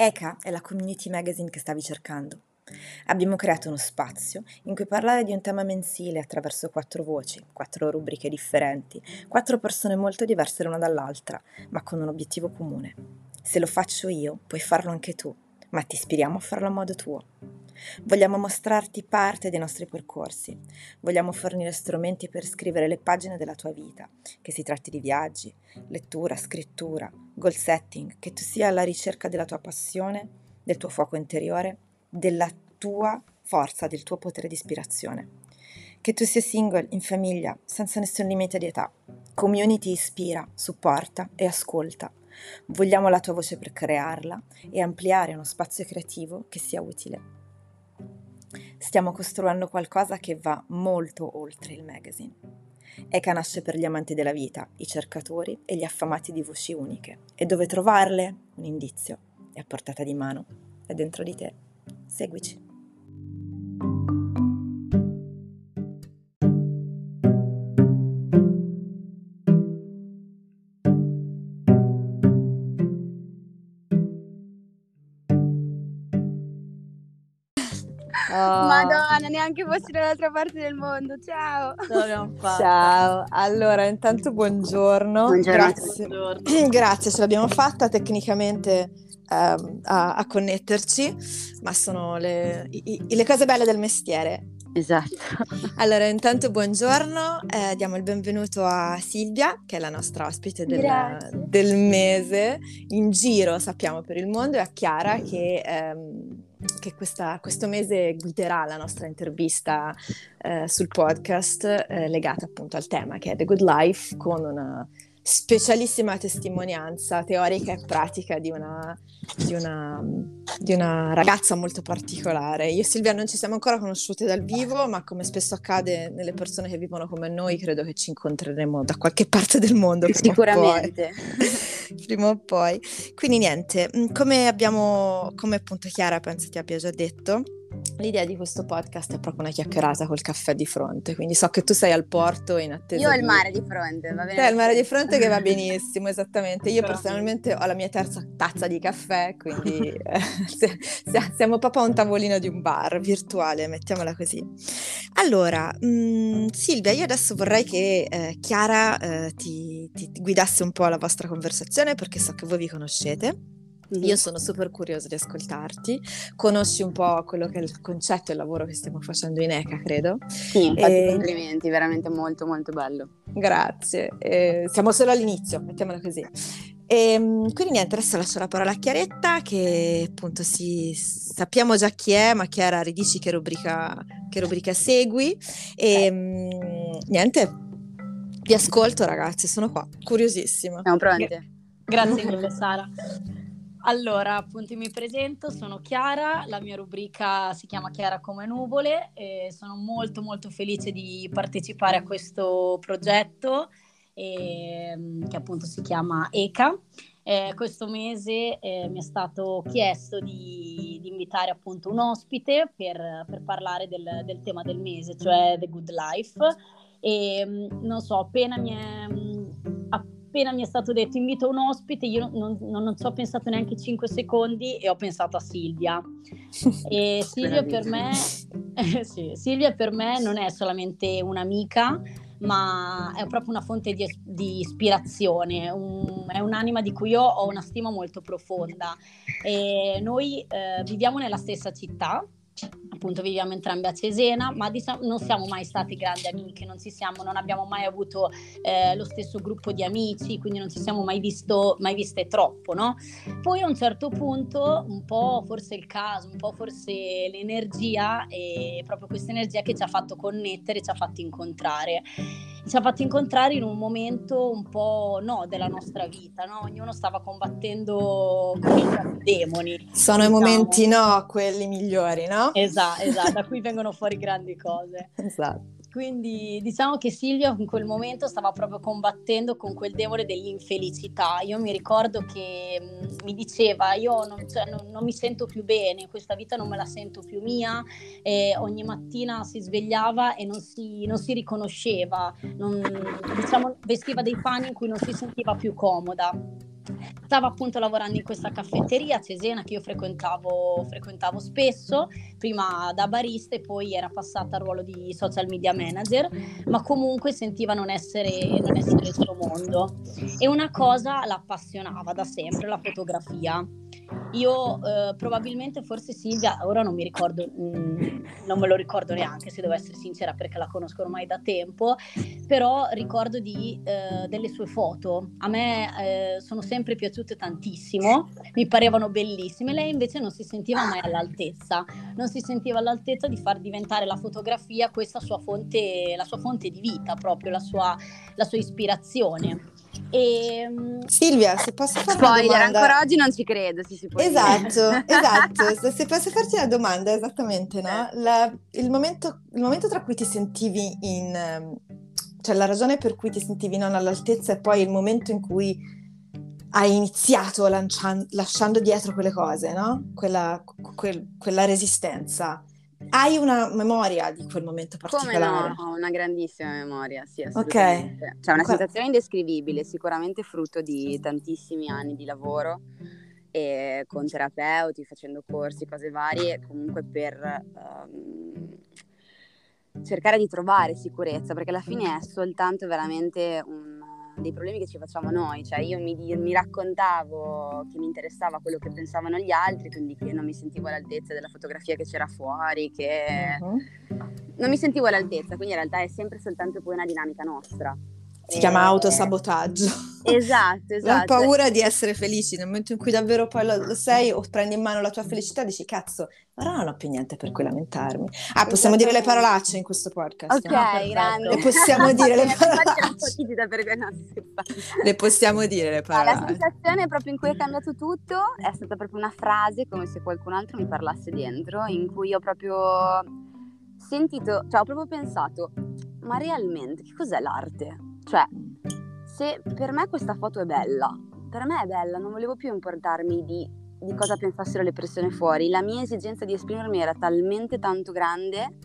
ECA è la community magazine che stavi cercando. Abbiamo creato uno spazio in cui parlare di un tema mensile attraverso quattro voci, quattro rubriche differenti, quattro persone molto diverse l'una dall'altra, ma con un obiettivo comune. Se lo faccio io, puoi farlo anche tu, ma ti ispiriamo a farlo a modo tuo. Vogliamo mostrarti parte dei nostri percorsi, vogliamo fornire strumenti per scrivere le pagine della tua vita, che si tratti di viaggi, lettura, scrittura, goal setting, che tu sia alla ricerca della tua passione, del tuo fuoco interiore, della tua forza, del tuo potere di ispirazione. Che tu sia single, in famiglia, senza nessun limite di età. Community ispira, supporta e ascolta. Vogliamo la tua voce per crearla e ampliare uno spazio creativo che sia utile. Stiamo costruendo qualcosa che va molto oltre il magazine. ECA nasce per gli amanti della vita, i cercatori e gli affamati di voci uniche. E dove trovarle? Un indizio. È a portata di mano. È dentro di te. Seguici. Neanche fossi dall'altra parte del mondo. Ciao. Ciao. Allora, intanto buongiorno. Buongiorno. Grazie. buongiorno. Grazie, ce l'abbiamo fatta tecnicamente um, a, a, connetterci, ma sono le, i, le cose belle del mestiere. Esatto. Allora, intanto buongiorno, eh, diamo il benvenuto a Silvia, che è la nostra ospite del, del mese, in giro sappiamo per il mondo, e a Chiara che... Ehm, che questa, questo mese guiderà la nostra intervista eh, sul podcast eh, legata appunto al tema che è The Good Life con una specialissima testimonianza teorica e pratica di una, di, una, di una, ragazza molto particolare. Io e Silvia non ci siamo ancora conosciute dal vivo, ma come spesso accade nelle persone che vivono come noi, credo che ci incontreremo da qualche parte del mondo. Sicuramente. prima o poi. Quindi niente, come abbiamo, come appunto Chiara penso ti abbia già detto, L'idea di questo podcast è proprio una chiacchierata col caffè di fronte, quindi so che tu sei al porto in attesa. Io ho il mare di fronte, va bene? Sei il mare di fronte che va benissimo, esattamente. Io personalmente ho la mia terza tazza di caffè, quindi eh, siamo proprio a un tavolino di un bar virtuale, mettiamola così. Allora, mh, mm, Silvia, io adesso vorrei che eh, Chiara eh, ti, ti guidasse un po' la vostra conversazione perché so che voi vi conoscete. Io sono super curiosa di ascoltarti. Conosci un po' quello che è il concetto e il lavoro che stiamo facendo in ECA, credo. Sì, infatti e... complimenti, veramente molto molto bello. Grazie. Eh, siamo solo all'inizio, mettiamola così. E, ehm, quindi niente, adesso lascio la parola a Chiaretta che appunto si, sappiamo già chi è, ma Chiara ridici che rubrica, che rubrica segui. E ehm, niente, vi ascolto ragazzi, sono qua, curiosissima. Siamo pronti? Grazie mille Sara. Allora, appunto mi presento, sono Chiara, la mia rubrica si chiama Chiara come nuvole e sono molto molto felice di partecipare a questo progetto e, ehm, che appunto si chiama ECA. Eh, questo mese eh, mi è stato chiesto di, di, invitare appunto un ospite per, per parlare del, del, tema del mese, cioè The Good Life. E non so, appena mi è appena mi è stato detto invito un ospite, io non, non, non ci ho pensato neanche 5 secondi e ho pensato a Silvia. E Silvia per, me, eh, sì, Silvia per me non è solamente un'amica, ma è proprio una fonte di, di ispirazione, un, è un'anima di cui io ho una stima molto profonda. E noi eh, viviamo nella stessa città, appunto viviamo entrambe a Cesena, ma diciamo, non siamo mai state grandi amiche, non, siamo, non abbiamo mai avuto eh, lo stesso gruppo di amici, quindi non ci siamo mai, visto, mai viste troppo, no? Poi a un certo punto, un po' forse il caso, un po' forse l'energia, e proprio questa energia che ci ha fatto connettere, ci ha fatto incontrare. Ci ha fatto incontrare in un momento un po' no della nostra vita, no? Ognuno stava combattendo con i demoni. Sono diciamo. i momenti no, quelli migliori, no? Esatto, esatto, da qui vengono fuori grandi cose. Esatto. Quindi diciamo che Silvia in quel momento stava proprio combattendo con quel demone dell'infelicità. Io mi ricordo che mm, mi diceva io non, cioè, non, non, mi sento più bene, questa vita non me la sento più mia e ogni mattina si svegliava e non si, non si riconosceva, diciamo, vestiva dei panni in cui non si sentiva più comoda. Stava appunto lavorando in questa caffetteria a Cesena che io frequentavo, frequentavo spesso, prima da barista e poi era passata al ruolo di social media manager, ma comunque sentiva non essere, non essere il suo mondo. E una cosa l'appassionava da sempre, la fotografia. Io eh, probabilmente, forse Silvia, ora non mi ricordo, mh, mm, non me lo ricordo neanche se devo essere sincera perché la conosco ormai da tempo, però ricordo di, eh, delle sue foto. A me eh, sono sempre piaciute tantissimo, mi parevano bellissime. Lei invece non si sentiva mai all'altezza, non si sentiva all'altezza di far diventare la fotografia questa sua fonte, la sua fonte di vita, proprio la sua, la sua ispirazione. E, ehm, Silvia, se posso fare Spoiler, una domanda... ancora oggi non ci credo, se si può Esatto, esatto. Se posso farti una domanda, esattamente, no? La, il, momento, il, momento, tra cui ti sentivi in... Ehm, cioè la ragione per cui ti sentivi non all'altezza e poi il momento in cui hai iniziato lanciando, lasciando dietro quelle cose, no? Quella, quel, quella resistenza. Hai una memoria di quel momento particolare? Come no, ho una grandissima memoria, sì, assolutamente. Ok. Cioè una sensazione indescrivibile, sicuramente frutto di tantissimi anni di lavoro e con terapeuti, facendo corsi, cose varie, comunque per um, cercare di trovare sicurezza, perché alla fine è soltanto veramente un dei problemi che ci facciamo noi, cioè io mi, mi, raccontavo che mi interessava quello che pensavano gli altri, quindi che non mi sentivo all'altezza della fotografia che c'era fuori, che uh-huh. non mi sentivo all'altezza, quindi in realtà è sempre soltanto poi una dinamica nostra. Si chiama autosabotaggio. Esatto, esatto. La paura di essere felici, nel momento in cui davvero poi lo, lo sei o prendi in mano la tua felicità, dici cazzo, ora non ho più niente per cui lamentarmi. Ah, possiamo dire le parolacce in questo podcast? Ok, no? grande. Le possiamo dire le parolacce. le le possiamo dire le parolacce. La sensazione proprio in cui è cambiato tutto è stata proprio una frase, come se qualcun altro mi parlasse dentro, in cui ho proprio sentito, cioè ho proprio pensato, ma realmente che cos'è l'arte? Cioè, se per me questa foto è bella, per me è bella, non volevo più importarmi di, di cosa pensassero le persone fuori. La mia esigenza di esprimermi era talmente tanto grande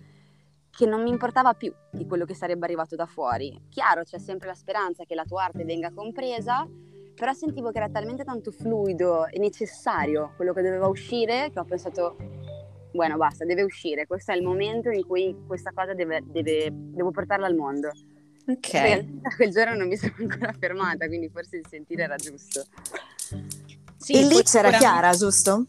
che non mi importava più di quello che sarebbe arrivato da fuori. Chiaro, c'è sempre la speranza che la tua arte venga compresa, però sentivo che era talmente tanto fluido e necessario quello che doveva uscire che ho pensato, bueno, basta, deve uscire, questo è il momento in cui questa cosa deve, deve, devo portarla al mondo. Ok. Da quel giorno non mi sono ancora fermata, quindi forse il sentire era giusto. Sì, e lì c'era Chiara, giusto?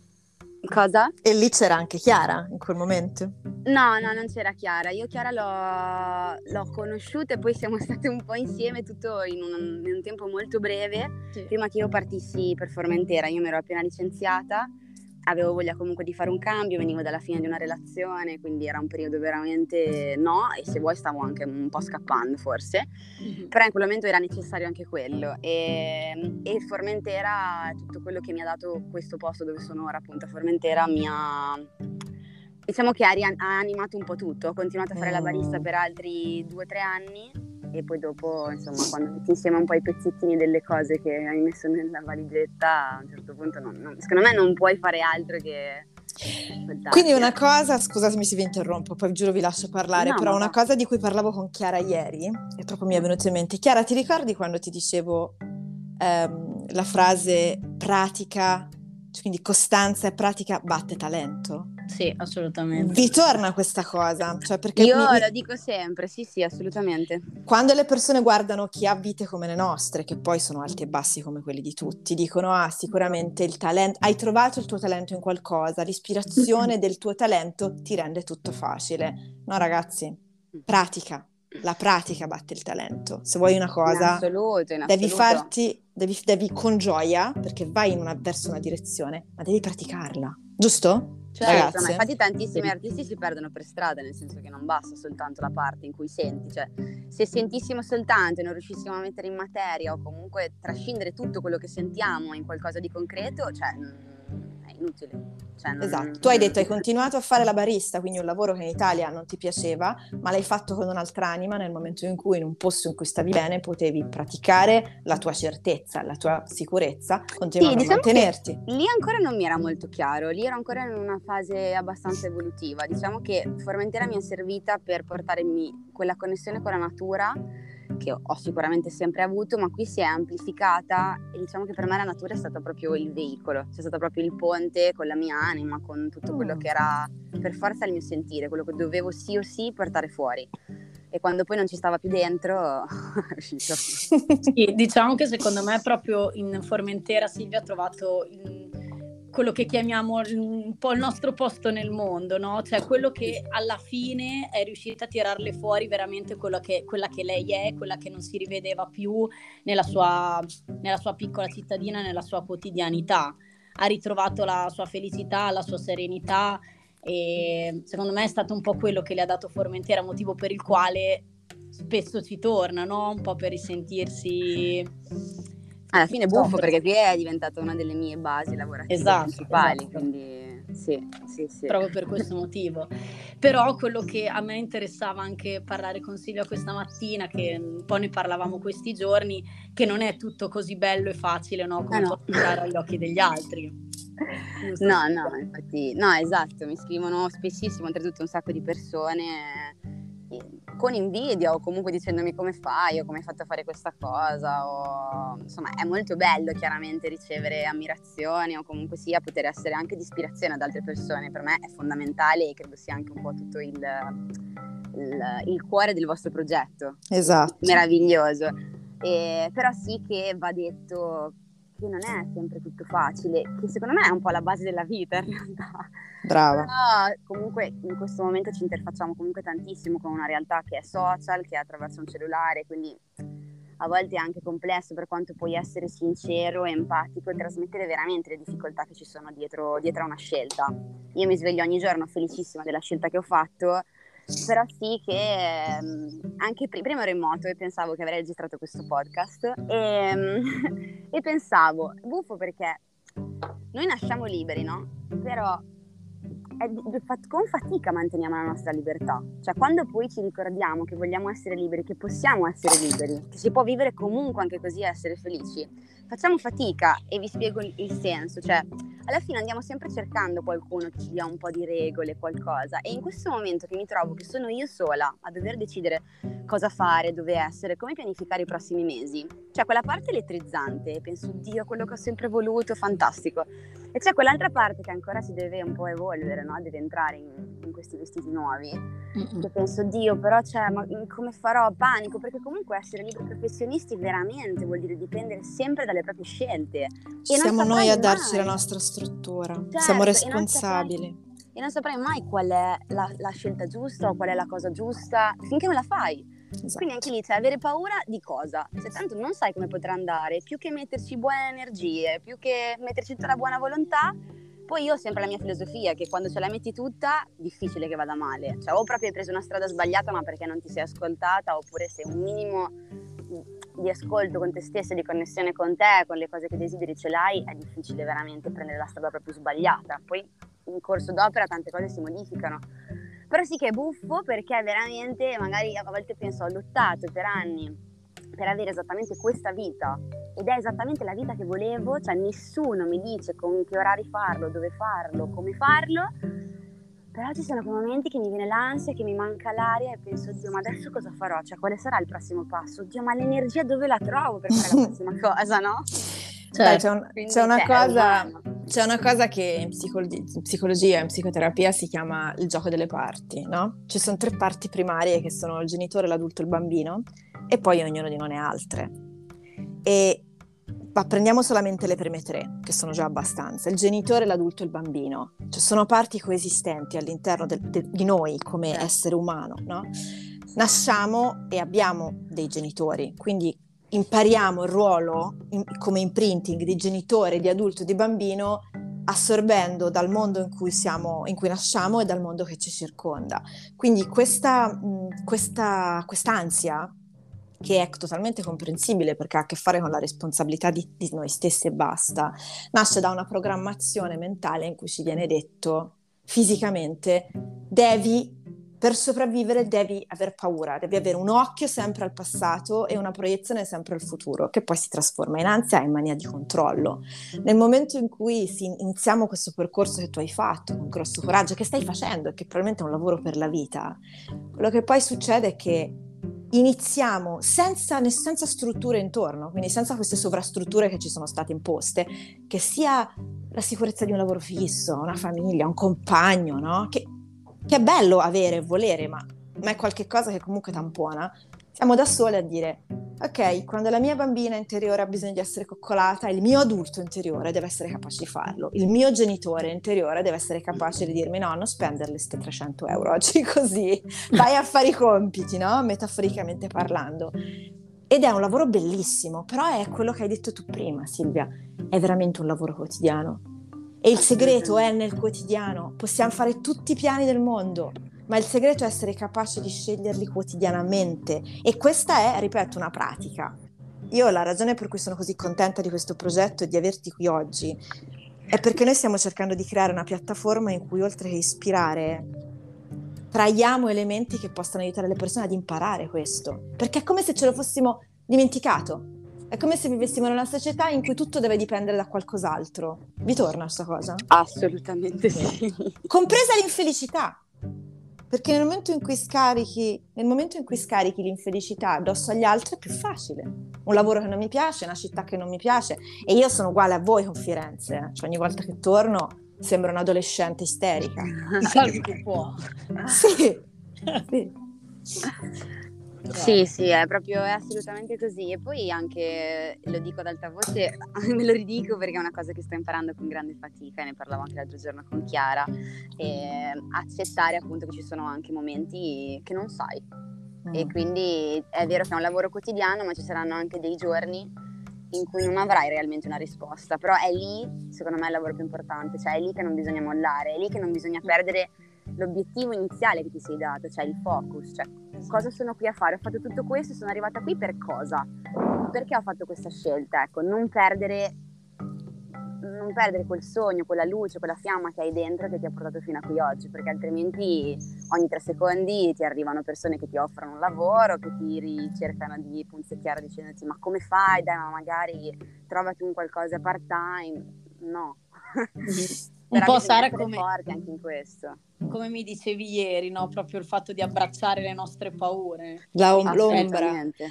Cosa? E lì c'era anche Chiara in quel momento? No, no, non c'era Chiara. Io Chiara l'ho, l'ho conosciuta e poi siamo state un po' insieme tutto in un, in un tempo molto breve, sì. prima che io partissi per Formentera. Io mi ero appena licenziata avevo voglia comunque di fare un cambio, venivo dalla fine di una relazione, quindi era un periodo veramente no e se vuoi stavo anche un po' scappando forse, mm-hmm. però in quel momento era necessario anche quello e, e, Formentera, tutto quello che mi ha dato questo posto dove sono ora appunto a Formentera mi ha... Diciamo che ha, ha animato un po' tutto, ho continuato a fare la barista mm. per altri due o tre anni e poi dopo, insomma, quando metti insieme un po' i pezzettini delle cose che hai messo nella valigetta, a un certo punto non, non, secondo me non puoi fare altro che... Quindi una cosa, scusatemi se vi interrompo, poi giuro vi lascio parlare, no, però una cosa di cui parlavo con Chiara ieri, e proprio mi è venuto in mente, Chiara ti ricordi quando ti dicevo ehm, la frase pratica, quindi costanza e pratica batte talento? Sì, assolutamente. Vi torna questa cosa? Cioè Io mi, lo dico sempre, sì, sì, assolutamente. Quando le persone guardano chi ha vite come le nostre, che poi sono alti e bassi come quelli di tutti, dicono, ah, sicuramente il talento, hai trovato il tuo talento in qualcosa, l'ispirazione del tuo talento ti rende tutto facile. No, ragazzi, pratica. La pratica batte il talento. Se vuoi una cosa, in assoluto, in devi farti, devi, devi con gioia, perché vai una, verso una direzione, ma devi praticarla, giusto? Certo, ma infatti tantissimi artisti si perdono per strada, nel senso che non basta soltanto la parte in cui senti, cioè se sentissimo soltanto e non riuscissimo a mettere in materia o comunque trascindere tutto quello che sentiamo in qualcosa di concreto, cioè è inutile. Cioè, non, esatto, tu hai detto hai continuato a fare la barista, quindi un lavoro che in Italia non ti piaceva, ma l'hai fatto con un'altra anima nel momento in cui in un posto in cui stavi bene potevi praticare la tua certezza, la tua sicurezza, continuare sì, diciamo a mantenerti. Lì ancora non mi era molto chiaro, lì ero ancora in una fase abbastanza evolutiva. Diciamo che Formentera mi è servita per portarmi quella connessione con la natura che ho sicuramente sempre avuto, ma qui si è amplificata e diciamo che per me la natura è stata proprio il veicolo, c'è stato proprio il ponte con la mia anima, con tutto quello che era per forza il mio sentire, quello che dovevo sì o sì portare fuori. E quando poi non ci stava più dentro, è uscito. Sì, diciamo che secondo me proprio in Formentera Silvia ha trovato il quello che chiamiamo un po' il nostro posto nel mondo, no? Cioè quello che alla fine è riuscita a tirarle fuori veramente che, quella che lei è, quella che non si rivedeva più nella sua, nella sua piccola cittadina, nella sua quotidianità. Ha ritrovato la sua felicità, la sua serenità e secondo me è stato un po' quello che le ha dato Formentera, motivo per il quale spesso ci torna, no? Un po' per risentirsi alla fine è buffo perché qui è diventata una delle mie basi lavorative esatto, principali, esatto. quindi sì, sì, sì. Proprio per questo motivo. Però quello che a me interessava anche parlare con Silvia questa mattina, che un po' ne parlavamo questi giorni, che non è tutto così bello e facile, no? Come eh no. può agli occhi degli altri. No, no, infatti, no, esatto, mi scrivono spessissimo, oltretutto un sacco di persone con invidia o comunque dicendomi come fai? O come hai fatto a fare questa cosa? O insomma è molto bello chiaramente ricevere ammirazione o comunque sia poter essere anche di ispirazione ad altre persone. Per me è fondamentale e credo sia anche un po' tutto il, il, il cuore del vostro progetto. Esatto. Meraviglioso. E, però sì che va detto che non è sempre tutto facile, che secondo me è un po' la base della vita in realtà. Brava. Però comunque in questo momento ci interfacciamo comunque tantissimo con una realtà che è social, che è attraverso un cellulare, quindi a volte è anche complesso per quanto puoi essere sincero, empatico e trasmettere veramente le difficoltà che ci sono dietro, dietro a una scelta. Io mi sveglio ogni giorno felicissima della scelta che ho fatto però sì che ehm, anche pr- prima ero in moto e pensavo che avrei registrato questo podcast e, ehm, e pensavo, buffo perché noi nasciamo liberi, no? Però con fatica manteniamo la nostra libertà. Cioè, quando poi ci ricordiamo che vogliamo essere liberi, che possiamo essere liberi, che si può vivere comunque anche così e essere felici, facciamo fatica e vi spiego il, senso. Cioè, alla fine andiamo sempre cercando qualcuno che ci dia un po' di regole, qualcosa. E in questo momento che mi trovo che sono io sola a dover decidere cosa fare, dove essere, come pianificare i prossimi mesi, cioè quella parte elettrizzante, penso, Dio, quello che ho sempre voluto, fantastico. E c'è quell'altra parte che ancora si deve un po' evolvere, no? Deve entrare in, in questi vestiti nuovi. Che penso, Dio, però cioè, come farò? Panico, perché comunque essere liberi professionisti veramente vuol dire dipendere sempre dalle proprie scelte. E Siamo noi a darci la nostra struttura, certo, siamo responsabili. E non, saprai, e non saprai mai qual è la, la scelta giusta o qual è la cosa giusta finché non la fai. Esatto. Quindi anche lì c'è avere paura di cosa? Se tanto non sai come potrà andare, più che metterci buone energie, più che metterci tutta la buona volontà, poi io ho sempre la mia filosofia che quando ce la metti tutta, difficile che vada male. Cioè, o proprio hai preso una strada sbagliata, ma perché non ti sei ascoltata, oppure se un minimo di ascolto con te stessa, di connessione con te, con le cose che desideri ce l'hai, è difficile veramente prendere la strada proprio sbagliata. Poi in corso d'opera tante cose si modificano però sì che è buffo perché veramente, magari a volte penso, ho lottato per anni per avere esattamente questa vita ed è esattamente la vita che volevo, cioè nessuno mi dice con che orari farlo, dove farlo, come farlo, però ci sono quei momenti che mi viene l'ansia, che mi manca l'aria e penso, Dio, ma adesso cosa farò? Cioè, quale sarà il prossimo passo? Dio, ma l'energia dove la trovo per fare la prossima cosa, no? Cioè, Beh, c'è, un, c'è, una cioè, cosa, c'è, una cosa, che in, psicologia, in psicologia e in psicoterapia si chiama il gioco delle parti, no? Ci sono tre parti primarie che sono il genitore, l'adulto e il bambino e poi ognuno di noi ne ha altre. E ma prendiamo solamente le prime tre, che sono già abbastanza. Il genitore, l'adulto e il bambino. Cioè sono parti coesistenti all'interno de, de, di noi come certo. essere umano, no? Nasciamo e abbiamo dei genitori, quindi impariamo il ruolo in, come imprinting di genitore, di adulto di bambino assorbendo dal mondo in cui, siamo, in cui nasciamo e dal mondo che ci circonda. Quindi questa, questa quest'ansia, che è totalmente comprensibile perché ha a che fare con la responsabilità di, di noi stessi e basta, nasce da una programmazione mentale in cui ci viene detto fisicamente devi per sopravvivere devi aver paura, devi avere un occhio sempre al passato e una proiezione sempre al futuro, che poi si trasforma in ansia e in mania di controllo. Nel momento in cui iniziamo questo percorso che tu hai fatto con grosso coraggio, che stai facendo e che probabilmente è un lavoro per la vita, quello che poi succede è che iniziamo senza, senza strutture intorno, quindi senza queste sovrastrutture che ci sono state imposte, che sia la sicurezza di un lavoro fisso, una famiglia, un compagno, no? Che, che è bello avere e volere, ma, ma è qualcosa che comunque tampona. Siamo da sole a dire ok, quando la mia bambina interiore ha bisogno di essere coccolata, il mio adulto interiore deve essere capace di farlo. Il mio genitore interiore deve essere capace di dirmi no, non spenderle queste 300 euro oggi così, vai a fare i compiti, no? Metaforicamente parlando. Ed è un lavoro bellissimo, però è quello che hai detto tu prima, Silvia, è veramente un lavoro quotidiano. E il segreto è nel quotidiano. Possiamo fare tutti i piani del mondo, ma il segreto è essere capace di sceglierli quotidianamente e questa è, ripeto, una pratica. Io la ragione per cui sono così contenta di questo progetto e di averti qui oggi è perché noi stiamo cercando di creare una piattaforma in cui oltre che ispirare traiamo elementi che possano aiutare le persone ad imparare questo, perché è come se ce lo fossimo dimenticato. È come se vivessimo in una società in cui tutto deve dipendere da qualcos'altro. Vi torna questa cosa? Assolutamente sì. Compresa l'infelicità. Perché nel momento in cui scarichi, nel momento in cui scarichi l'infelicità addosso agli altri è più facile. Un lavoro che non mi piace, una città che non mi piace. E io sono uguale a voi con Firenze. Eh. Cioè ogni volta che torno sembro un'adolescente isterica. Salvi che può. sì. sì. Sì, sì, è proprio è assolutamente così. E poi anche lo dico ad alta voce, me lo ridico perché è una cosa che sto imparando con grande fatica e ne parlavo anche l'altro giorno con Chiara. E accettare appunto che ci sono anche momenti che non sai. Mm. E quindi è vero che è un lavoro quotidiano, ma ci saranno anche dei giorni in cui non avrai realmente una risposta. Però è lì, secondo me, il lavoro più importante, cioè è lì che non bisogna mollare, è lì che non bisogna perdere l'obiettivo iniziale che ti sei dato, cioè il focus, cioè cosa sono qui a fare? Ho fatto tutto questo, sono arrivata qui per cosa? Perché ho fatto questa scelta? Ecco, non perdere, non perdere quel sogno, quella luce, quella fiamma che hai dentro che ti ha portato fino a qui oggi, perché altrimenti ogni tre secondi ti arrivano persone che ti offrono un lavoro, che ti ricercano di punzecchiare dicendoti ma come fai? Dai, ma magari trovati un qualcosa part time. No. un po' Sara come... forti anche in questo come mi dicevi ieri, no? proprio il fatto di abbracciare le nostre paure. La om- l'ombra.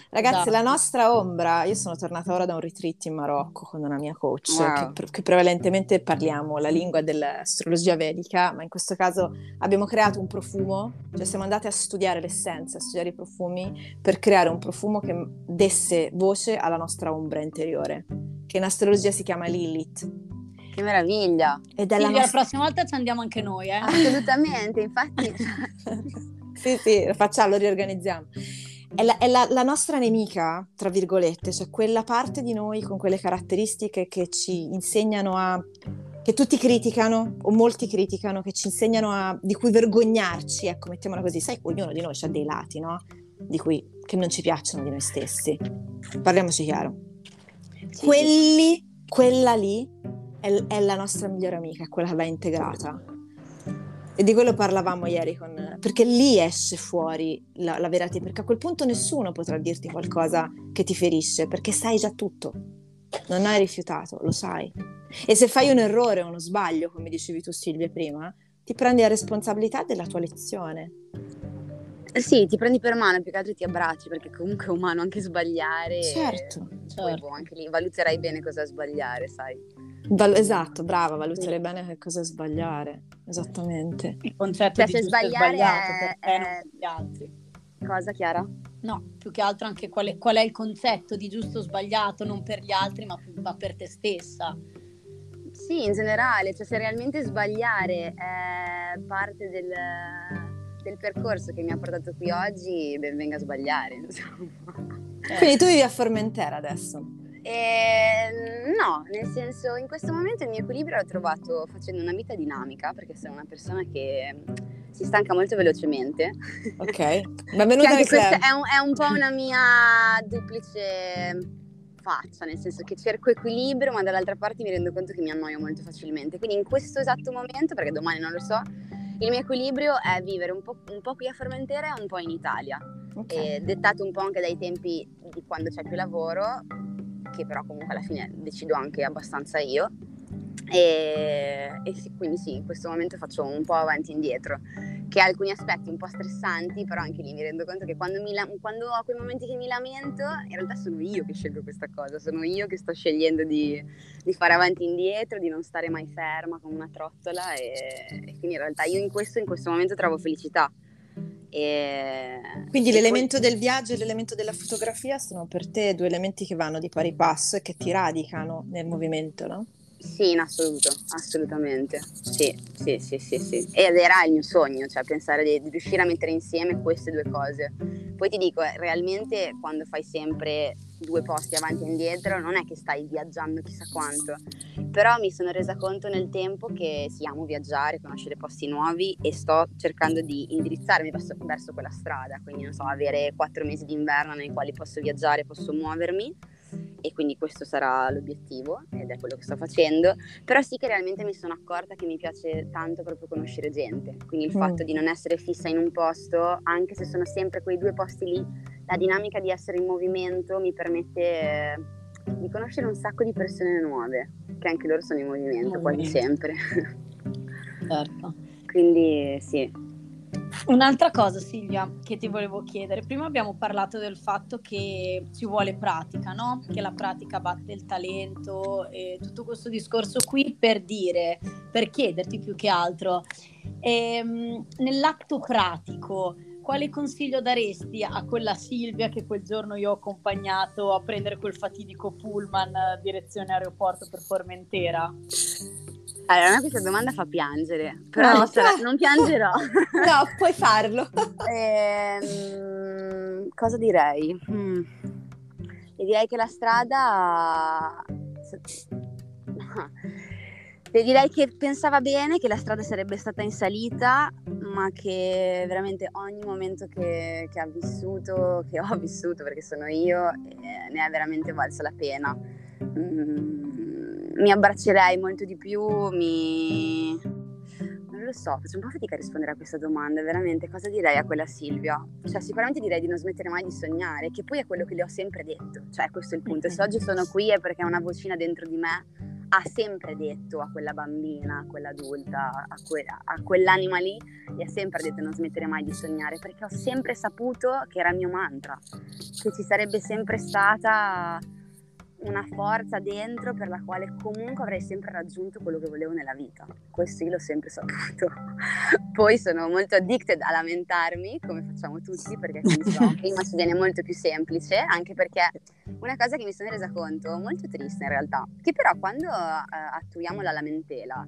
Ragazzi, esatto. la nostra ombra, io sono tornata ora da un retreat in Marocco con una mia coach, wow. che, che, prevalentemente parliamo la lingua dell'astrologia vedica, ma in questo caso abbiamo creato un profumo, cioè siamo andati a studiare l'essenza, a studiare i profumi, per creare un profumo che desse voce alla nostra ombra interiore, che in astrologia si chiama Lilith che meraviglia! Ed è Silvia, la, nostra... la prossima volta ci andiamo anche noi, eh? Assolutamente, infatti. sì, sì, facciamo, lo riorganizziamo. È, la, è la, la, nostra nemica, tra virgolette, cioè quella parte di noi con quelle caratteristiche che ci insegnano a che tutti criticano o molti criticano, che ci insegnano a di cui vergognarci, ecco, mettiamola così, sai, ognuno di noi ha dei lati, no? Di cui che non ci piacciono di noi stessi. Parliamoci chiaro. Sì. Quelli, quella lì è, è la nostra migliore amica, quella che va integrata. E di quello parlavamo ieri con... perché lì esce fuori la, la verità, perché a quel punto nessuno potrà dirti qualcosa che ti ferisce, perché sai già tutto. Non hai rifiutato, lo sai. E se fai un errore o uno sbaglio, come dicevi tu Silvia prima, ti prendi la responsabilità della tua lezione. Sì, ti prendi per mano, più che altro ti abbracci, perché comunque è umano anche sbagliare. Certo, certo. Boh, anche lì valuterai bene cosa sbagliare, sai. Val- esatto, brava, valutare sì. bene che cosa è sbagliare, esattamente. Il concetto cioè, di giusto sbagliare sbagliato è, per te, è... gli altri. Cosa, Chiara? No, più che altro anche qual è, qual è il concetto di giusto o sbagliato, non per gli altri, ma, ma per te stessa. Sì, in generale, cioè se realmente sbagliare è parte del, del percorso che mi ha portato qui oggi, ben venga a sbagliare, insomma. Quindi tu vivi a Formentera adesso? Eh, no, nel senso, in questo momento il mio equilibrio l'ho trovato facendo una vita dinamica, perché sono una persona che si stanca molto velocemente. Ok, benvenuta nel club. È un, è un po' una mia duplice faccia, nel senso che cerco equilibrio, ma dall'altra parte mi rendo conto che mi annoio molto facilmente. Quindi in questo esatto momento, perché domani non lo so, il mio equilibrio è vivere un po', un po qui a Formentera e un po' in Italia. Okay. dettato un po' anche dai tempi di quando c'è più lavoro, che però comunque alla fine decido anche abbastanza io. E, e sì, quindi sì, in questo momento faccio un po' avanti e indietro, che ha alcuni aspetti un po' stressanti, però anche lì mi rendo conto che quando, la- quando, ho quei momenti che mi lamento, in realtà sono io che scelgo questa cosa, sono io che sto scegliendo di, di fare avanti e indietro, di non stare mai ferma come una trottola e, e, quindi in realtà io in questo, in questo momento trovo felicità. E, quindi e l'elemento poi... del viaggio e l'elemento della fotografia sono per te due elementi che vanno di pari passo e che ti radicano nel movimento, no? Sì, in assoluto, assolutamente. Sì, sì, sì, sì, sì. Ed era il mio sogno, cioè pensare di, di, riuscire a mettere insieme queste due cose. Poi ti dico, realmente quando fai sempre due posti avanti e indietro non è che stai viaggiando chissà quanto, però mi sono resa conto nel tempo che sì, amo viaggiare, conoscere posti nuovi e sto cercando di indirizzarmi verso, verso quella strada, quindi non so, avere quattro mesi d'inverno nei quali posso viaggiare, posso muovermi e quindi questo sarà l'obiettivo ed è quello che sto facendo, però sì che realmente mi sono accorta che mi piace tanto proprio conoscere gente, quindi il mm. fatto di non essere fissa in un posto, anche se sono sempre quei due posti lì, la dinamica di essere in movimento mi permette eh, di conoscere un sacco di persone nuove, che anche loro sono in movimento quasi sempre. Certo. quindi sì, Un'altra cosa Silvia che ti volevo chiedere, prima abbiamo parlato del fatto che ci vuole pratica, no? che la pratica batte il talento e tutto questo discorso qui per dire, per chiederti più che altro, ehm, nell'atto pratico quale consiglio daresti a quella Silvia che quel giorno io ho accompagnato a prendere quel fatidico pullman direzione aeroporto per Formentera? Allora, a me questa domanda fa piangere, però no, sarà, non piangerò. no, puoi farlo. ehm, cosa direi? Hmm. direi che la strada... Le direi che pensava bene che la strada sarebbe stata in salita, ma che veramente ogni momento che, che ha vissuto, che ho vissuto perché sono io, eh, ne è veramente valsa la pena. Mm mi abbraccerei molto di più, mi... Non lo so, faccio un po' fatica a rispondere a questa domanda, veramente cosa direi a quella Silvia? Cioè sicuramente direi di non smettere mai di sognare, che poi è quello che le ho sempre detto, cioè questo è il punto, se oggi sono qui è perché una vocina dentro di me ha sempre detto a quella bambina, a quell'adulta, a, que- a quell'anima lì, gli ha sempre detto di non smettere mai di sognare, perché ho sempre saputo che era il mio mantra, che ci sarebbe sempre stata una forza dentro per la quale comunque avrei sempre raggiunto quello che volevo nella vita. Questo io l'ho sempre saputo. Poi sono molto addicted a lamentarmi, come facciamo tutti, perché so, prima ci viene molto più semplice, anche perché una cosa che mi sono resa conto, molto triste in realtà, che però quando uh, attuiamo la lamentela,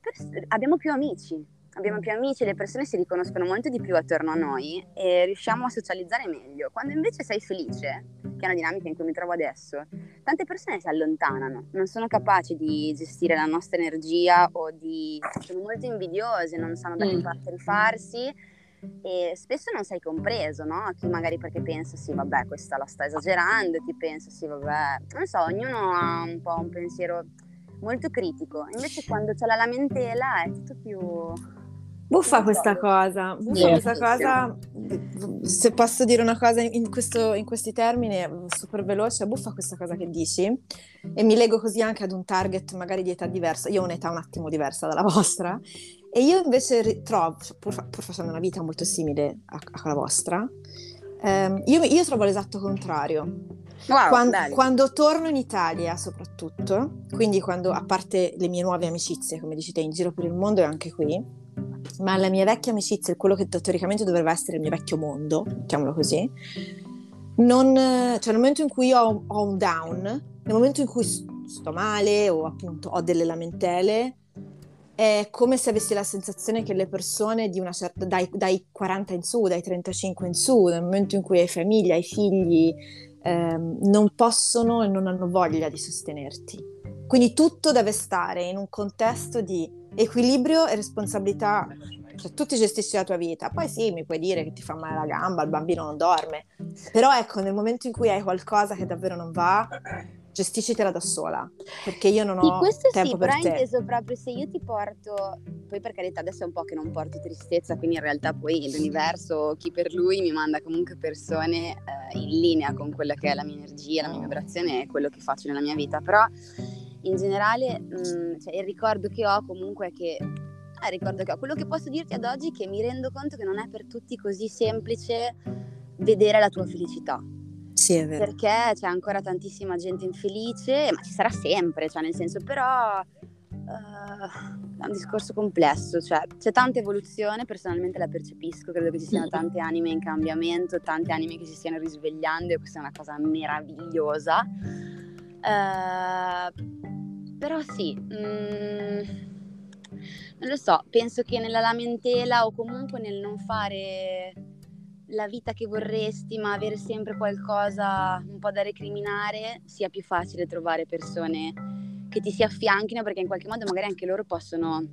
pers- abbiamo più amici, abbiamo più amici, le persone si riconoscono molto di più attorno a noi e riusciamo a socializzare meglio. Quando invece sei felice, che è una dinamica in cui mi trovo adesso, tante persone si allontanano, non sono capaci di gestire la nostra energia o di... sono molto invidiose, non sanno da che mm. parte rifarsi e spesso non sei compreso, no? Chi magari perché pensa sì vabbè questa la sta esagerando, chi pensa sì vabbè, non so, ognuno ha un po' un pensiero molto critico, invece quando c'è la lamentela è tutto più Buffa questa cosa, buffa sì, questa cosa, se posso dire una cosa in, questo, in, questi termini, super veloce, buffa questa cosa che dici e mi leggo così anche ad un target magari di età diversa, io ho un'età un attimo diversa dalla vostra e io invece trovo, pur, pur facendo una vita molto simile a, a quella vostra, ehm, io, io, trovo l'esatto contrario. Wow, quando, quando, torno in Italia soprattutto, quindi quando a parte le mie nuove amicizie, come dici te, in giro per il mondo e anche qui, ma la mia vecchia amicizia, quello che teoricamente dovrebbe essere il mio vecchio mondo, mettiamolo così, non, cioè nel momento in cui ho, ho un down, nel momento in cui sto male o appunto ho delle lamentele, è come se avessi la sensazione che le persone di una certa, dai, dai 40 in su, dai 35 in su, nel momento in cui hai famiglia, hai figli, ehm, non possono e non hanno voglia di sostenerti. Quindi tutto deve stare in un contesto di equilibrio e responsabilità, cioè tu ti gestisci la tua vita, poi sì, mi puoi dire che ti fa male la gamba, il bambino non dorme, però ecco, nel momento in cui hai qualcosa che davvero non va, gestiscitela da sola, perché io non ho sì, questo tempo sì, per però te. inteso proprio se io ti porto, poi per carità adesso è un po' che non porto tristezza, quindi in realtà poi l'universo, chi per lui mi manda comunque persone eh, in linea con quella che è la mia energia, la mia vibrazione e quello che faccio nella mia vita, però in generale mh, mm, cioè, il ricordo che ho comunque è che Ah, ricordo che ho. Quello che posso dirti ad oggi è che mi rendo conto che non è per tutti così semplice vedere la tua felicità. Sì, è vero. Perché c'è ancora tantissima gente infelice, ma ci sarà sempre, cioè nel senso, però uh, è un discorso complesso, cioè c'è tanta evoluzione, personalmente la percepisco, credo che ci siano tante anime in cambiamento, tante anime che si stiano risvegliando e questa è una cosa meravigliosa. Uh, però sì, mm, non lo so, penso che nella lamentela o comunque nel non fare la vita che vorresti, ma avere sempre qualcosa un po' da recriminare, sia più facile trovare persone che ti si affianchino perché in qualche modo magari anche loro possono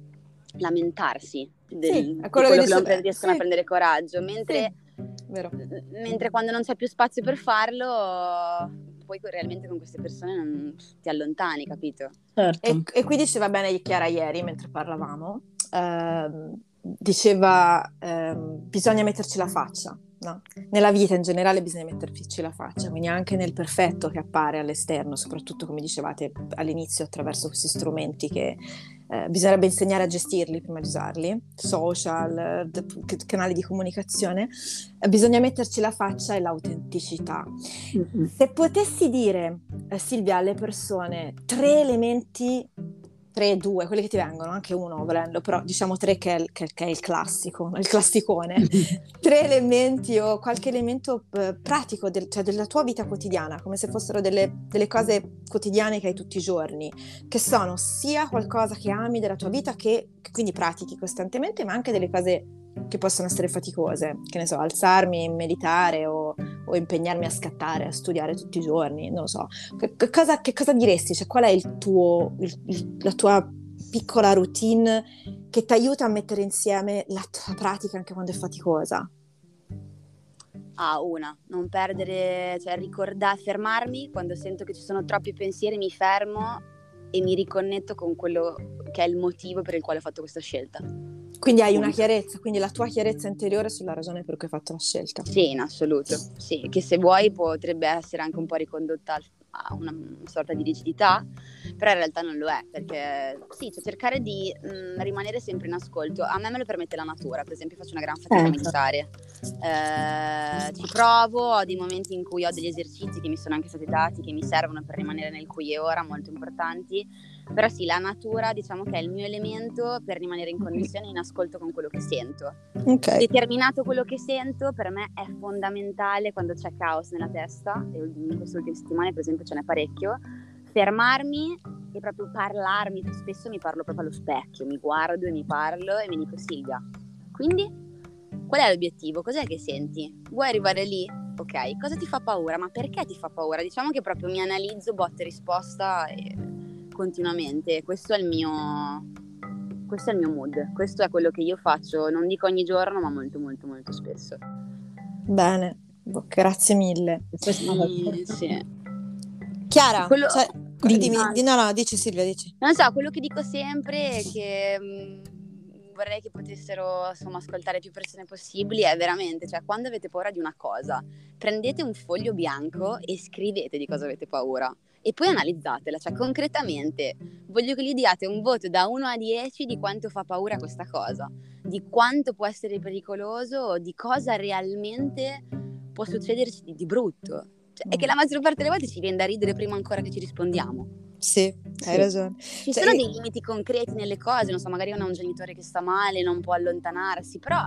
lamentarsi del, sì, di quello, che, che non pre- riescono sì. a prendere coraggio, mentre, sì. mentre quando non c'è più spazio per farlo poi realmente con queste persone non ti allontani, capito? Certo. E, e, qui diceva bene Chiara ieri mentre parlavamo, ehm, diceva ehm, bisogna metterci la faccia, no? Nella vita in generale bisogna metterci la faccia, quindi anche nel perfetto che appare all'esterno, soprattutto come dicevate all'inizio attraverso questi strumenti che eh, bisognerebbe insegnare a gestirli prima di usarli, social, d- canali di comunicazione, eh, bisogna metterci la faccia e l'autenticità. Mm-hmm. Se potessi dire, eh, Silvia, alle persone tre elementi 3, 2, quelli che ti vengono, anche uno volendo, però diciamo tre che è il, che, che è il classico, il classicone, tre elementi o qualche elemento eh, pratico del, cioè della tua vita quotidiana, come se fossero delle, delle, cose quotidiane che hai tutti i giorni, che sono sia qualcosa che ami della tua vita, che, che quindi pratichi costantemente, ma anche delle cose che possono essere faticose, che ne so, alzarmi, meditare o, o impegnarmi a scattare, a studiare tutti i giorni, non lo so. Che, cosa, che cosa, diresti? Cioè, qual è il tuo, il, la tua piccola routine che ti aiuta a mettere insieme la tua pratica anche quando è faticosa? Ah, una, non perdere, cioè ricordare, fermarmi quando sento che ci sono troppi pensieri, mi fermo e mi riconnetto con quello che è il motivo per il quale ho fatto questa scelta. Quindi hai una chiarezza, quindi la tua chiarezza interiore sulla ragione per cui hai fatto la scelta. Sì, in assoluto. Sì, che se vuoi potrebbe essere anche un po' ricondotta a una, sorta di rigidità, però in realtà non lo è, perché sì, cioè cercare di mh, rimanere sempre in ascolto. A me me lo permette la natura, per esempio faccio una gran fatica a meditare. Eh, ci provo, ho dei momenti in cui ho degli esercizi che mi sono anche stati dati, che mi servono per rimanere nel qui e ora, molto importanti però sì, la natura diciamo che è il mio elemento per rimanere in connessione e in ascolto con quello che sento. Okay. Determinato quello che sento per me è fondamentale quando c'è caos nella testa, e in queste ultime settimane per esempio ce n'è parecchio, fermarmi e proprio parlarmi, spesso mi parlo proprio allo specchio, mi guardo e mi parlo e mi dico Silvia, quindi qual è l'obiettivo? Cos'è che senti? Vuoi arrivare lì? Ok, cosa ti fa paura? Ma perché ti fa paura? Diciamo che proprio mi analizzo botta e risposta e continuamente. Questo è il mio questo è il mio mood, questo è quello che io faccio, non dico ogni giorno, ma molto molto molto spesso. Bene, boh, grazie mille. Sì, sì. Chiara, quello... cioè, dimmi, di, no, no, dici Silvia, dici. Non so, quello che dico sempre è che mh, mm, vorrei che potessero insomma, ascoltare più persone possibili è veramente, cioè quando avete paura di una cosa, prendete un foglio bianco e scrivete di cosa avete paura e poi analizzatela, cioè concretamente voglio che gli diate un voto da 1 a 10 di quanto fa paura questa cosa, di quanto può essere pericoloso, di cosa realmente può succederci di, di brutto. Cioè, è che la maggior parte delle volte ci viene da ridere prima ancora che ci rispondiamo. Sì, hai sì. ragione. Ci cioè, sono dei limiti concreti nelle cose, non so, magari uno ha un genitore che sta male, non può allontanarsi, però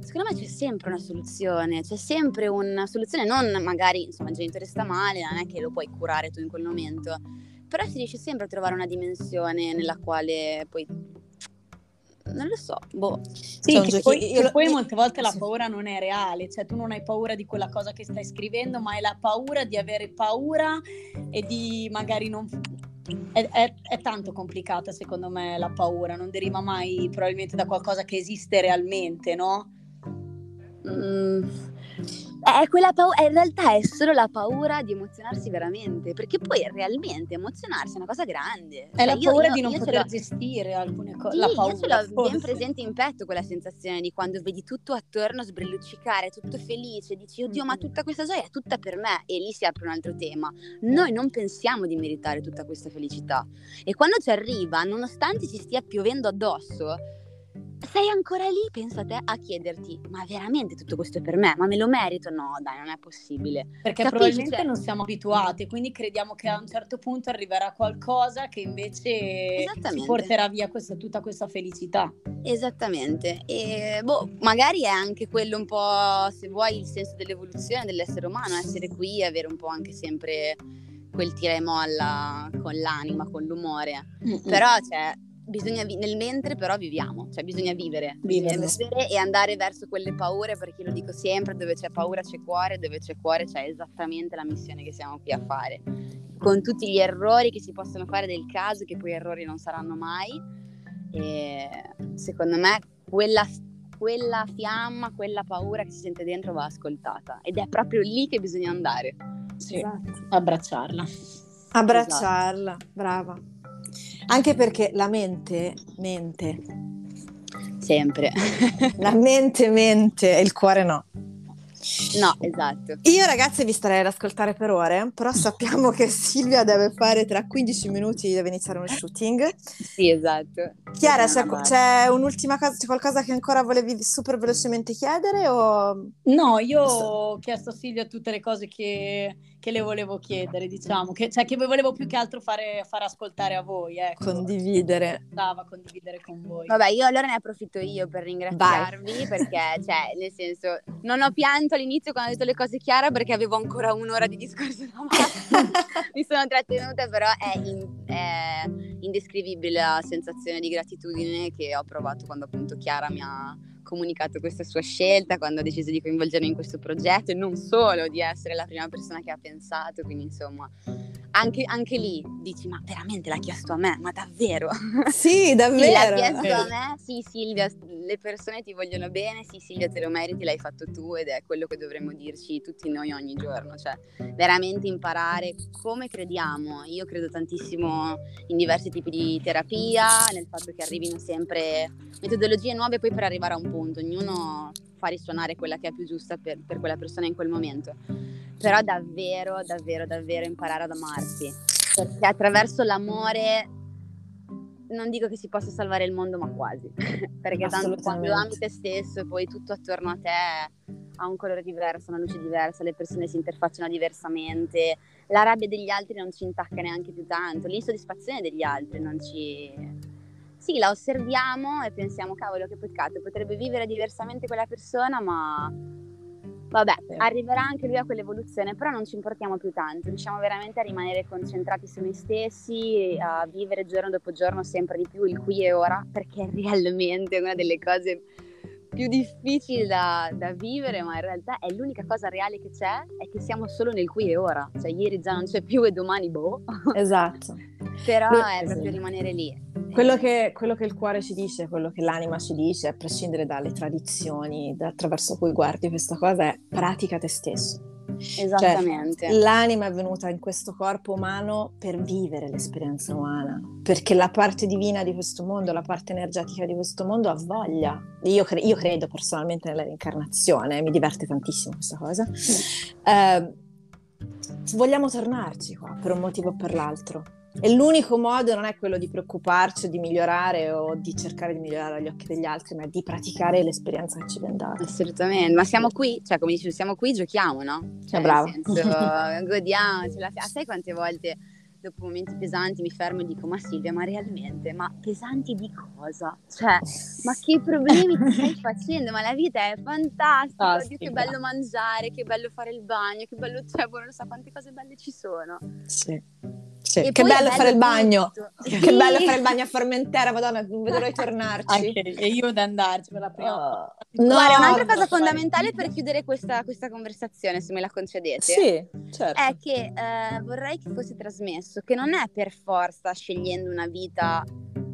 secondo me c'è sempre una soluzione, c'è sempre una soluzione, non magari, insomma, il genitore sta male, non è che lo puoi curare tu in quel momento, però si riesce sempre a trovare una dimensione nella quale poi non lo so, boh. Sì, che giochi... poi, io... poi, molte volte la paura non è reale, cioè tu non hai paura di quella cosa che stai scrivendo, ma hai la paura di avere paura e di magari non... È, è, è tanto complicata secondo me la paura, non deriva mai probabilmente da qualcosa che esiste realmente, no? Mm, è quella paura, in realtà è solo la paura di emozionarsi veramente, perché poi realmente emozionarsi è una cosa grande. È cioè, la paura io, di non poter gestire alcune cose. Sì, io ce l'ho forse. ben presente in petto quella sensazione di quando vedi tutto attorno sbrilluccicare, tutto felice, dici oddio ma tutta questa gioia è tutta per me e lì si apre un altro tema. Noi non pensiamo di meritare tutta questa felicità e quando ci arriva, nonostante ci stia piovendo addosso, sei ancora lì, pensa a te, a chiederti, ma veramente tutto questo è per me? Ma me lo merito? No, dai, non è possibile. Perché Capisci? probabilmente cioè... non siamo abituati, quindi crediamo che a un certo punto arriverà qualcosa che invece ci porterà via questa, tutta questa felicità. Esattamente, e boh, magari è anche quello un po', se vuoi, il senso dell'evoluzione dell'essere umano, essere qui e avere un po' anche sempre quel tira e molla con l'anima, con l'umore. Mm-mm. Però, cioè bisogna vi- nel mentre però viviamo, cioè bisogna vivere, vivere e andare verso quelle paure, perché lo dico sempre, dove c'è paura c'è cuore, dove c'è cuore c'è esattamente la missione che siamo qui a fare, con tutti gli errori che si possono fare del caso, che poi errori non saranno mai, e secondo me quella, quella fiamma, quella paura che si sente dentro va ascoltata ed è proprio lì che bisogna andare. Sì, esatto. abbracciarla. Abbracciarla, esatto. brava. Anche perché la mente mente. Sempre. la mente mente e il cuore no. No, esatto. Io ragazzi vi starei ad ascoltare per ore, però sappiamo che Silvia deve fare tra 15 minuti, deve iniziare uno shooting. Sì, esatto. Chiara, c'è, c'è, un'ultima cosa, c'è qualcosa che ancora volevi super velocemente chiedere? O... No, io ho chiesto a Silvia tutte le cose che che le volevo chiedere, diciamo, che, cioè che volevo più che altro fare, fare ascoltare a voi. Ecco. Condividere. Stava condividere con voi. Vabbè, io allora ne approfitto io per ringraziarvi Vai. perché, cioè, nel senso, non ho pianto all'inizio quando ho detto le cose chiare perché avevo ancora un'ora di discorso. Mi sono trattenuta, però è, in, è indescrivibile la sensazione di gratitudine che ho provato quando appunto Chiara mi ha comunicato questa sua scelta, quando ha deciso di coinvolgermi in questo progetto e non solo di essere la prima persona che ha pensato, quindi insomma anche, anche lì dici ma veramente l'ha chiesto a me, ma davvero? Sì, davvero. sì, l'ha chiesto a me, sì Silvia, le persone ti vogliono bene, sì Silvia te lo meriti, l'hai fatto tu ed è quello che dovremmo dirci tutti noi ogni giorno, cioè veramente imparare come crediamo, io credo tantissimo in diversi tipi di terapia, nel fatto che arrivino sempre metodologie nuove poi per arrivare a un punto, ognuno fa risuonare quella che è più giusta per, per quella persona in quel momento. Però davvero, davvero, davvero imparare ad amarsi. Perché attraverso l'amore non dico che si possa salvare il mondo, ma quasi. Perché tanto quando ami te stesso e poi tutto attorno a te ha un colore diverso, una luce diversa, le persone si interfacciano diversamente, la rabbia degli altri non ci intacca neanche più tanto, l'insoddisfazione degli altri non ci sì, la osserviamo e pensiamo, cavolo, che peccato, potrebbe vivere diversamente quella persona, ma vabbè, arriverà anche lui a quell'evoluzione, però non ci importiamo più tanto, riusciamo veramente a rimanere concentrati su noi stessi, a vivere giorno dopo giorno sempre di più il qui e ora, perché realmente è una delle cose più difficili da, da, vivere, ma in realtà è l'unica cosa reale che c'è, è che siamo solo nel qui e ora. Cioè, ieri già non c'è più e domani boh. Esatto. Però Lo, è proprio rimanere lì. Quello che, quello che, il cuore ci dice, quello che l'anima ci dice, a prescindere dalle tradizioni attraverso cui guardi questa cosa, è pratica te stesso. Esattamente. Cioè, l'anima è venuta in questo corpo umano per vivere l'esperienza umana, perché la parte divina di questo mondo, la parte energetica di questo mondo ha voglia. Io, cre- io credo personalmente nella reincarnazione, mi diverte tantissimo questa cosa. Mm. Eh, vogliamo tornarci qua per un motivo o per l'altro. E l'unico modo non è quello di preoccuparci o di migliorare o di cercare di migliorare agli occhi degli altri, ma di praticare l'esperienza che ci viene data. Assolutamente, ma siamo qui, cioè come dici, siamo qui, giochiamo, no? Cioè, bravo. Senso, godiamocela. Sai quante volte dopo momenti pesanti mi fermo e dico ma Silvia ma realmente ma pesanti di cosa cioè ma che problemi ti stai facendo ma la vita è fantastica Oddio, che bello mangiare che bello fare il bagno che bello cioè boh, non so quante cose belle ci sono sì sì, che bello fare il bagno. Sì. Che bello fare il bagno a Formentera, madonna, non vedo l'ora di tornarci. Anche, e io da andarci per la prima oh. No, Guarda, un'altra cosa fondamentale per chiudere questa, questa, conversazione, se me la concedete, sì, certo. è che eh, vorrei che fosse trasmesso che non è per forza scegliendo una vita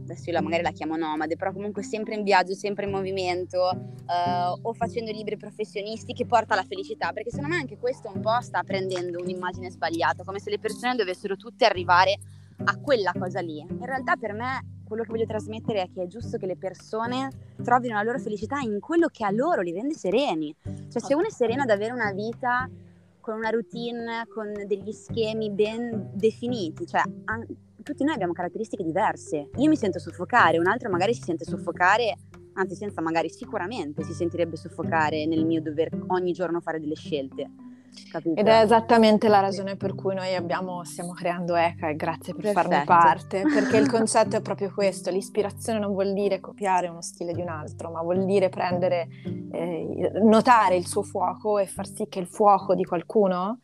adesso io magari la chiamo nomade, però comunque sempre in viaggio, sempre in movimento, uh, o facendo libri professionisti che porta alla felicità, perché secondo me anche questo un po' sta prendendo un'immagine sbagliata, come se le persone dovessero tutte arrivare a quella cosa lì. In realtà per me quello che voglio trasmettere è che è giusto che le persone trovino la loro felicità in quello che a loro li rende sereni. Cioè se uno è sereno ad avere una vita con una routine, con degli schemi ben definiti, cioè an- tutti noi abbiamo caratteristiche diverse. Io mi sento soffocare, un altro magari si sente soffocare, anzi senza magari sicuramente si sentirebbe soffocare nel mio dover ogni giorno fare delle scelte. Capito? Ed è esattamente la ragione per cui noi abbiamo, stiamo creando ECA e grazie per Perfetto. farne parte, perché il concetto è proprio questo, l'ispirazione non vuol dire copiare uno stile di un altro, ma vuol dire prendere, eh, notare il suo fuoco e far sì che il fuoco di qualcuno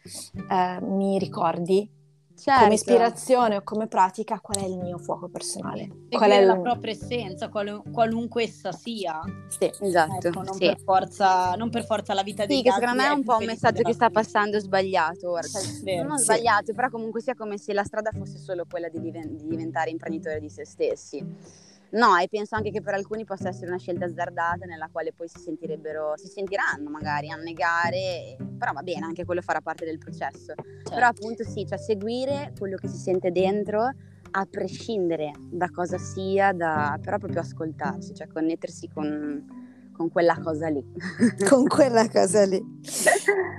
eh, mi ricordi certo. come ispirazione o come pratica qual è il mio fuoco personale. Qual è la propria essenza, qual- qualunque essa sia. Sì, esatto. Ecco, non, sì. Per forza, non, Per forza, la vita di Sì, che secondo me è un po' un messaggio che sta passando sbagliato ora. Cioè, non sì. sbagliato, però comunque sia come se la strada fosse solo quella di, diven- di diventare imprenditore di se stessi No, e penso anche che per alcuni possa essere una scelta azzardata nella quale poi si sentirebbero, si sentiranno magari a negare, però va bene, anche quello farà parte del processo. Certo. Però appunto sì, cioè seguire quello che si sente dentro a prescindere da cosa sia, da, però proprio ascoltarsi, cioè connettersi con, con quella cosa lì. con quella cosa lì.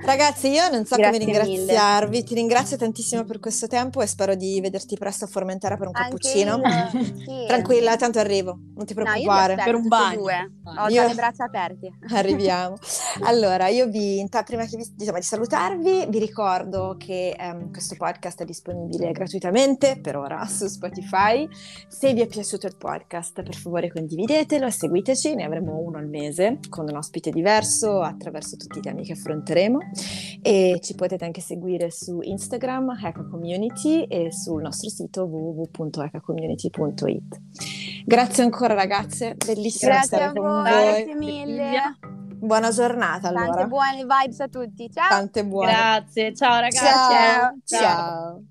Ragazzi, io non so Grazie come ringraziarvi, mille. ti ringrazio tantissimo per questo tempo e spero di vederti presto a Formentera per un Anche cappuccino. Sì. Tranquilla, tanto arrivo, non ti preoccupare. No, per un bagno. Due. Ho io... le braccia aperte. Arriviamo. Allora, io vi, prima vi, diciamo, di salutarvi, vi ricordo che um, questo podcast è disponibile gratuitamente per ora su Spotify. Se vi è piaciuto il podcast, per favore condividetelo e seguiteci, ne avremo uno al mese con un ospite diverso attraverso tutti i temi che affronteremo e ci potete anche seguire su Instagram, Hacker Community e sul nostro sito www.hackercommunity.it. Grazie ancora ragazze, bellissimo grazie stare con voi. Grazie mille. Buona giornata allora. Tante buone vibes a tutti. Ciao. Tante buone. Grazie. Ciao ragazzi. ciao. ciao. ciao.